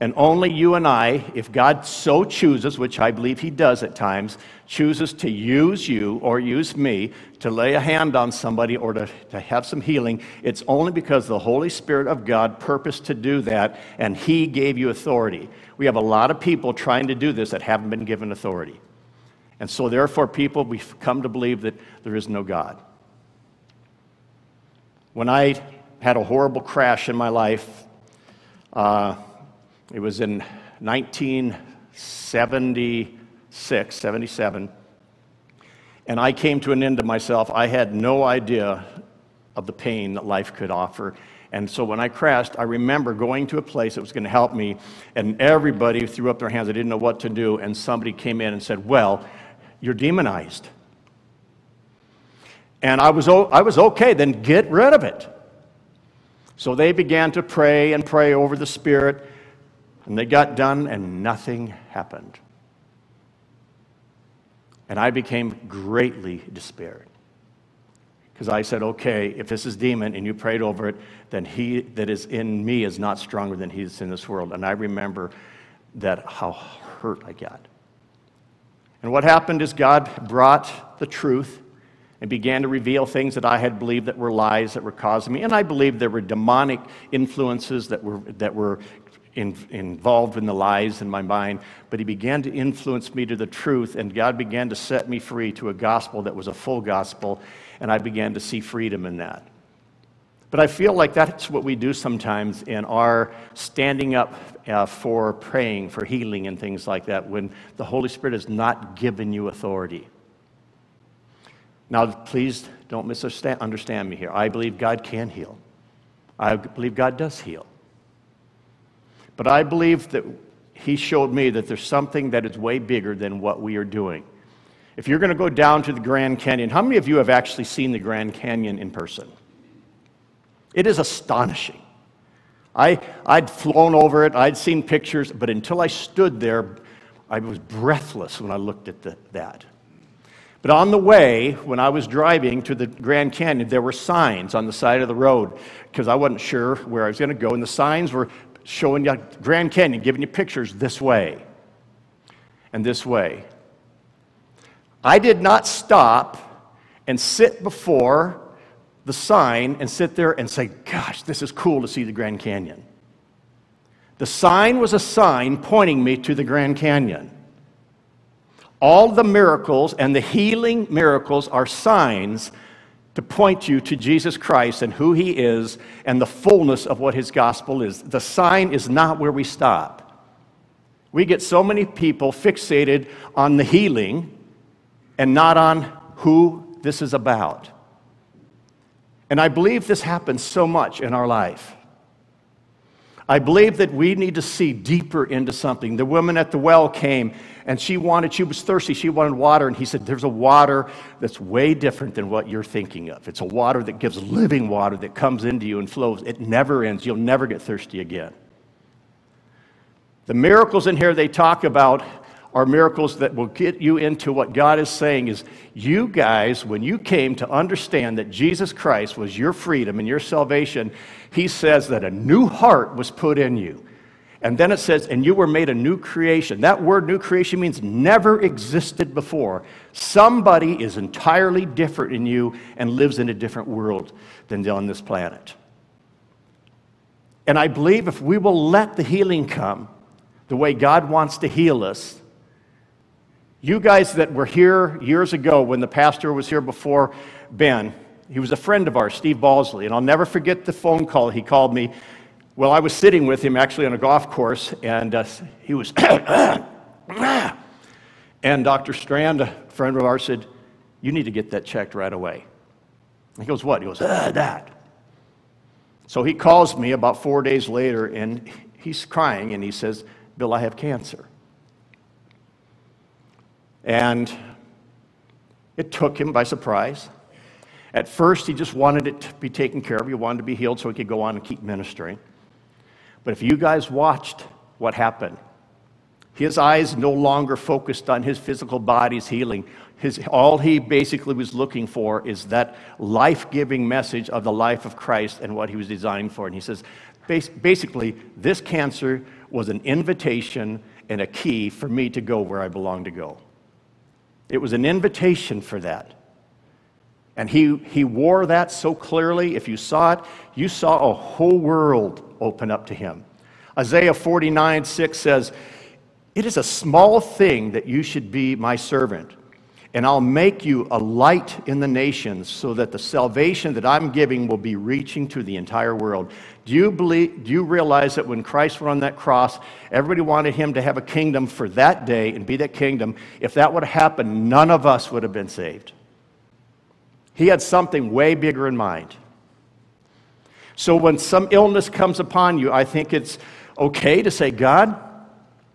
And only you and I, if God so chooses, which I believe He does at times, chooses to use you or use me to lay a hand on somebody or to, to have some healing, it's only because the Holy Spirit of God purposed to do that and He gave you authority. We have a lot of people trying to do this that haven't been given authority. And so, therefore, people, we've come to believe that there is no God. When I had a horrible crash in my life, uh, it was in 1976, 77. And I came to an end of myself. I had no idea of the pain that life could offer. And so when I crashed, I remember going to a place that was going to help me, and everybody threw up their hands. I didn't know what to do. And somebody came in and said, Well, you're demonized. And I was, I was okay, then get rid of it. So they began to pray and pray over the Spirit. And they got done, and nothing happened. And I became greatly despaired. Because I said, okay, if this is demon and you prayed over it, then he that is in me is not stronger than he that's in this world. And I remember that how hurt I got. And what happened is God brought the truth and began to reveal things that I had believed that were lies that were causing me. And I believed there were demonic influences that were, that were in, involved in the lies in my mind. But he began to influence me to the truth, and God began to set me free to a gospel that was a full gospel, and I began to see freedom in that. But I feel like that's what we do sometimes in our standing up uh, for praying for healing and things like that when the Holy Spirit has not given you authority. Now, please don't misunderstand me here. I believe God can heal, I believe God does heal. But I believe that He showed me that there's something that is way bigger than what we are doing. If you're going to go down to the Grand Canyon, how many of you have actually seen the Grand Canyon in person? It is astonishing. I, I'd flown over it, I'd seen pictures, but until I stood there, I was breathless when I looked at the, that. But on the way, when I was driving to the Grand Canyon, there were signs on the side of the road because I wasn't sure where I was going to go. And the signs were showing you Grand Canyon, giving you pictures this way and this way. I did not stop and sit before the sign and sit there and say, Gosh, this is cool to see the Grand Canyon. The sign was a sign pointing me to the Grand Canyon. All the miracles and the healing miracles are signs to point you to Jesus Christ and who he is and the fullness of what his gospel is. The sign is not where we stop. We get so many people fixated on the healing and not on who this is about. And I believe this happens so much in our life. I believe that we need to see deeper into something. The woman at the well came and she wanted, she was thirsty, she wanted water, and he said, There's a water that's way different than what you're thinking of. It's a water that gives living water that comes into you and flows. It never ends. You'll never get thirsty again. The miracles in here they talk about are miracles that will get you into what God is saying is you guys, when you came to understand that Jesus Christ was your freedom and your salvation, he says that a new heart was put in you. And then it says, and you were made a new creation. That word new creation means never existed before. Somebody is entirely different in you and lives in a different world than on this planet. And I believe if we will let the healing come the way God wants to heal us, you guys that were here years ago when the pastor was here before Ben, he was a friend of ours, Steve Balsley, and I'll never forget the phone call he called me. Well, I was sitting with him actually on a golf course, and uh, he was, and Dr. Strand, a friend of ours, said, You need to get that checked right away. He goes, What? He goes, ah, That. So he calls me about four days later, and he's crying, and he says, Bill, I have cancer. And it took him by surprise. At first, he just wanted it to be taken care of. He wanted to be healed so he could go on and keep ministering. But if you guys watched what happened, his eyes no longer focused on his physical body's healing. His, all he basically was looking for is that life giving message of the life of Christ and what he was designed for. And he says, basically, this cancer was an invitation and a key for me to go where I belong to go. It was an invitation for that. And he, he wore that so clearly. If you saw it, you saw a whole world open up to him. Isaiah 49 6 says, It is a small thing that you should be my servant and I'll make you a light in the nations so that the salvation that I'm giving will be reaching to the entire world. Do you, believe, do you realize that when Christ went on that cross, everybody wanted him to have a kingdom for that day and be that kingdom? If that would have happened, none of us would have been saved. He had something way bigger in mind. So when some illness comes upon you, I think it's okay to say, God,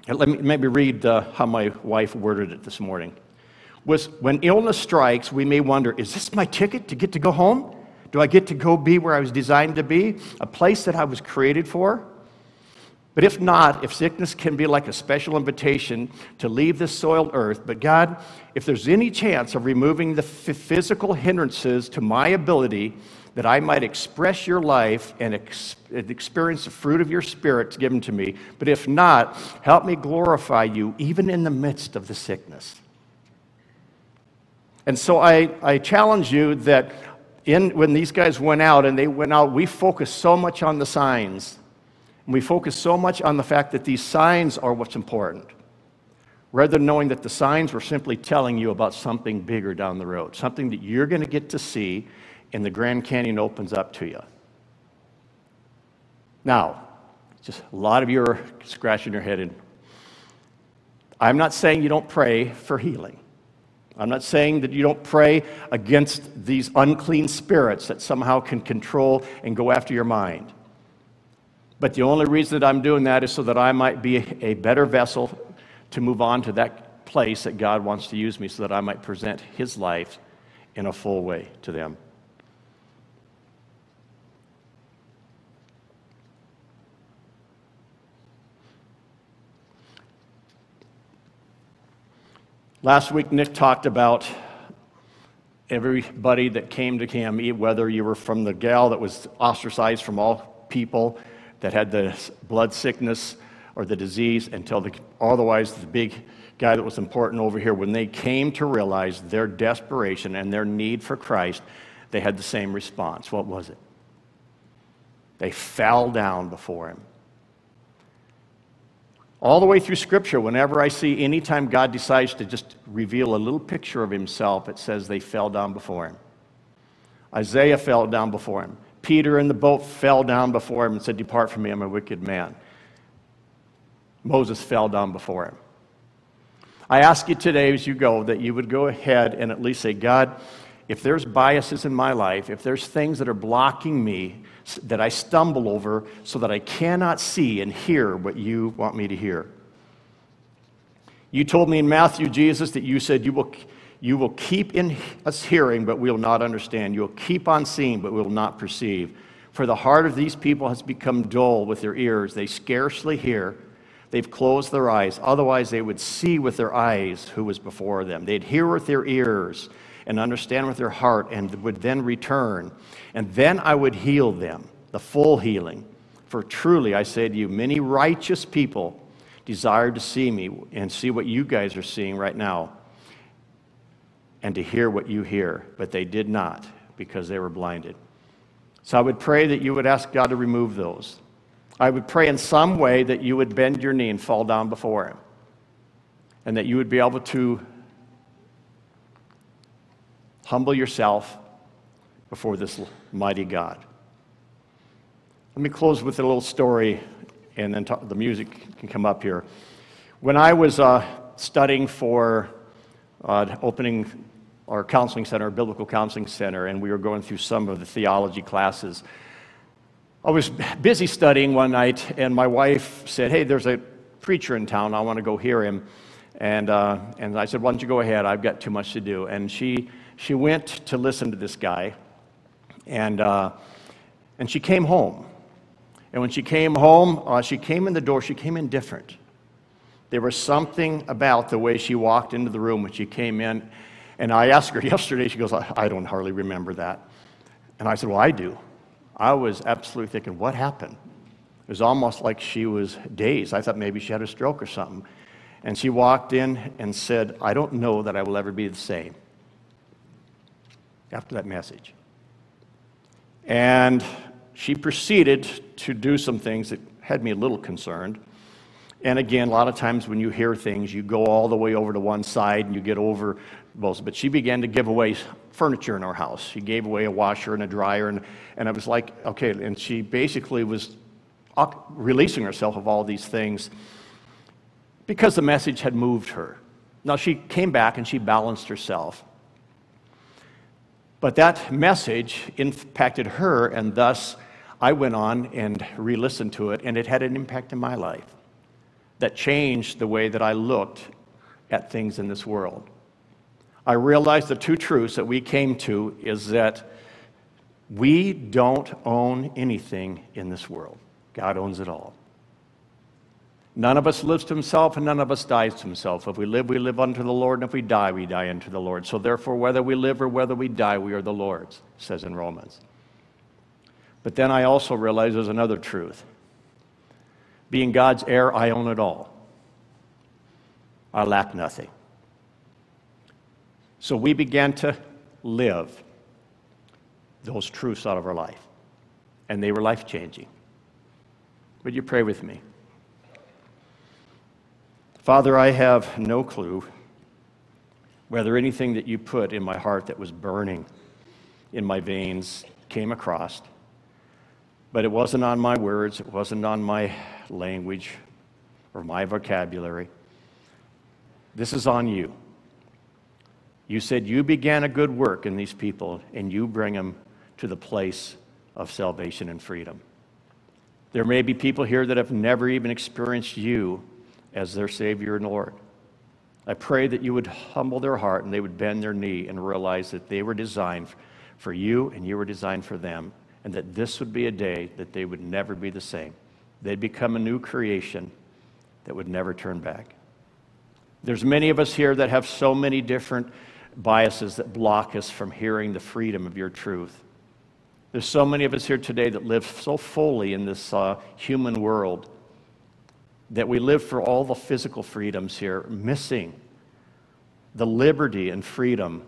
let me maybe read uh, how my wife worded it this morning was when illness strikes, we may wonder is this my ticket to get to go home? Do I get to go be where I was designed to be? A place that I was created for? But if not, if sickness can be like a special invitation to leave this soiled earth, but God, if there's any chance of removing the physical hindrances to my ability that I might express your life and ex- experience the fruit of your spirit given to me, but if not, help me glorify you even in the midst of the sickness. And so I, I challenge you that in, when these guys went out and they went out, we focused so much on the signs. And we focused so much on the fact that these signs are what's important, rather than knowing that the signs were simply telling you about something bigger down the road, something that you're going to get to see and the Grand Canyon opens up to you. Now, just a lot of you are scratching your head. And I'm not saying you don't pray for healing. I'm not saying that you don't pray against these unclean spirits that somehow can control and go after your mind. But the only reason that I'm doing that is so that I might be a better vessel to move on to that place that God wants to use me so that I might present His life in a full way to them. Last week, Nick talked about everybody that came to him, whether you were from the gal that was ostracized from all people that had the blood sickness or the disease, until the, otherwise the big guy that was important over here, when they came to realize their desperation and their need for Christ, they had the same response. What was it? They fell down before him. All the way through Scripture, whenever I see anytime God decides to just reveal a little picture of himself, it says they fell down before him. Isaiah fell down before him. Peter in the boat fell down before him and said, Depart from me, I'm a wicked man. Moses fell down before him. I ask you today as you go that you would go ahead and at least say, God, if there's biases in my life, if there's things that are blocking me that I stumble over so that I cannot see and hear what you want me to hear. You told me in Matthew, Jesus, that you said you will, you will keep in us hearing, but we will not understand. You'll keep on seeing, but we will not perceive. For the heart of these people has become dull with their ears. They scarcely hear. They've closed their eyes. Otherwise, they would see with their eyes who was before them. They'd hear with their ears and understand with their heart and would then return. And then I would heal them, the full healing. For truly, I say to you, many righteous people desired to see me and see what you guys are seeing right now and to hear what you hear, but they did not because they were blinded. So I would pray that you would ask God to remove those. I would pray in some way that you would bend your knee and fall down before Him, and that you would be able to humble yourself before this mighty God. Let me close with a little story, and then the music can come up here. When I was uh, studying for uh, opening our counseling center, our biblical counseling center, and we were going through some of the theology classes, I was busy studying one night, and my wife said, Hey, there's a preacher in town. I want to go hear him. And, uh, and I said, Why don't you go ahead? I've got too much to do. And she, she went to listen to this guy. And, uh, and she came home. And when she came home, uh, she came in the door, she came in different. There was something about the way she walked into the room when she came in. And I asked her yesterday, she goes, I, I don't hardly remember that. And I said, Well, I do. I was absolutely thinking, What happened? It was almost like she was dazed. I thought maybe she had a stroke or something. And she walked in and said, I don't know that I will ever be the same after that message. And she proceeded to do some things that had me a little concerned. And again, a lot of times when you hear things, you go all the way over to one side and you get over both. But she began to give away furniture in our house. She gave away a washer and a dryer. And, and I was like, okay. And she basically was releasing herself of all these things because the message had moved her. Now, she came back and she balanced herself. But that message impacted her, and thus I went on and re listened to it, and it had an impact in my life that changed the way that I looked at things in this world. I realized the two truths that we came to is that we don't own anything in this world, God owns it all. None of us lives to himself, and none of us dies to himself. If we live, we live unto the Lord, and if we die, we die unto the Lord. So therefore, whether we live or whether we die, we are the Lord's, says in Romans. But then I also realize there's another truth. Being God's heir, I own it all. I lack nothing. So we began to live those truths out of our life, and they were life changing. Would you pray with me? Father, I have no clue whether anything that you put in my heart that was burning in my veins came across. But it wasn't on my words, it wasn't on my language or my vocabulary. This is on you. You said you began a good work in these people and you bring them to the place of salvation and freedom. There may be people here that have never even experienced you as their Savior and Lord. I pray that you would humble their heart and they would bend their knee and realize that they were designed for you and you were designed for them, and that this would be a day that they would never be the same. They'd become a new creation that would never turn back. There's many of us here that have so many different biases that block us from hearing the freedom of your truth. There's so many of us here today that live so fully in this uh, human world that we live for all the physical freedoms here, missing the liberty and freedom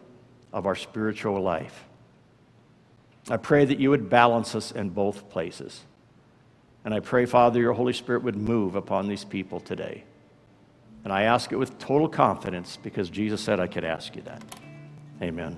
of our spiritual life. I pray that you would balance us in both places. And I pray, Father, your Holy Spirit would move upon these people today. And I ask it with total confidence because Jesus said I could ask you that. Amen.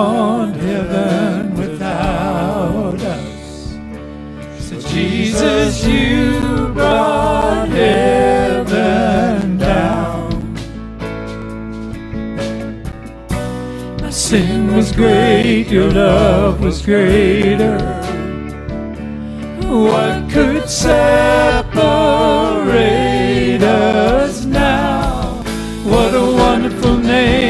Want heaven without us. So Jesus, you brought heaven down. My sin was great, your love was greater. What could separate us now? What a wonderful name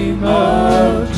of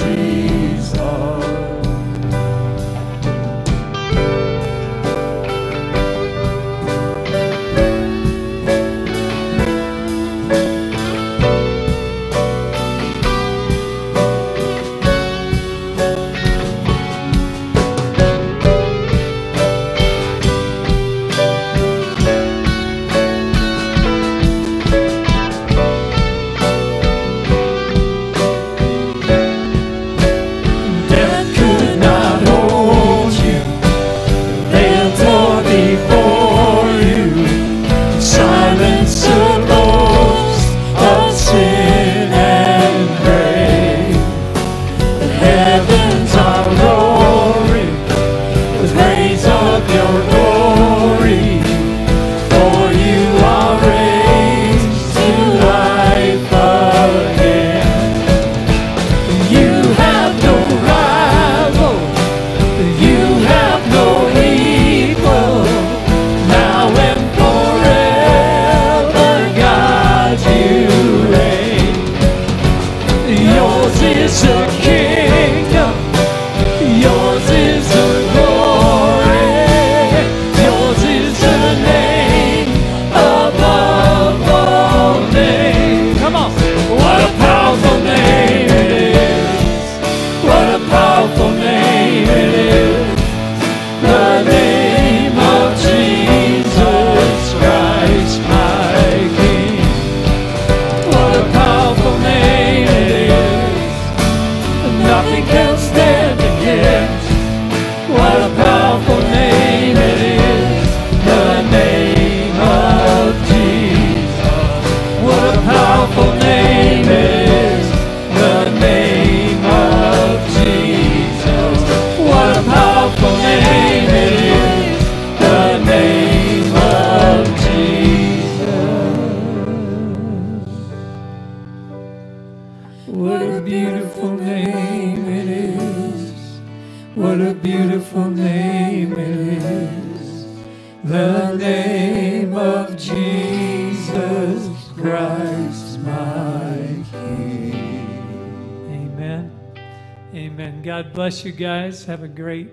great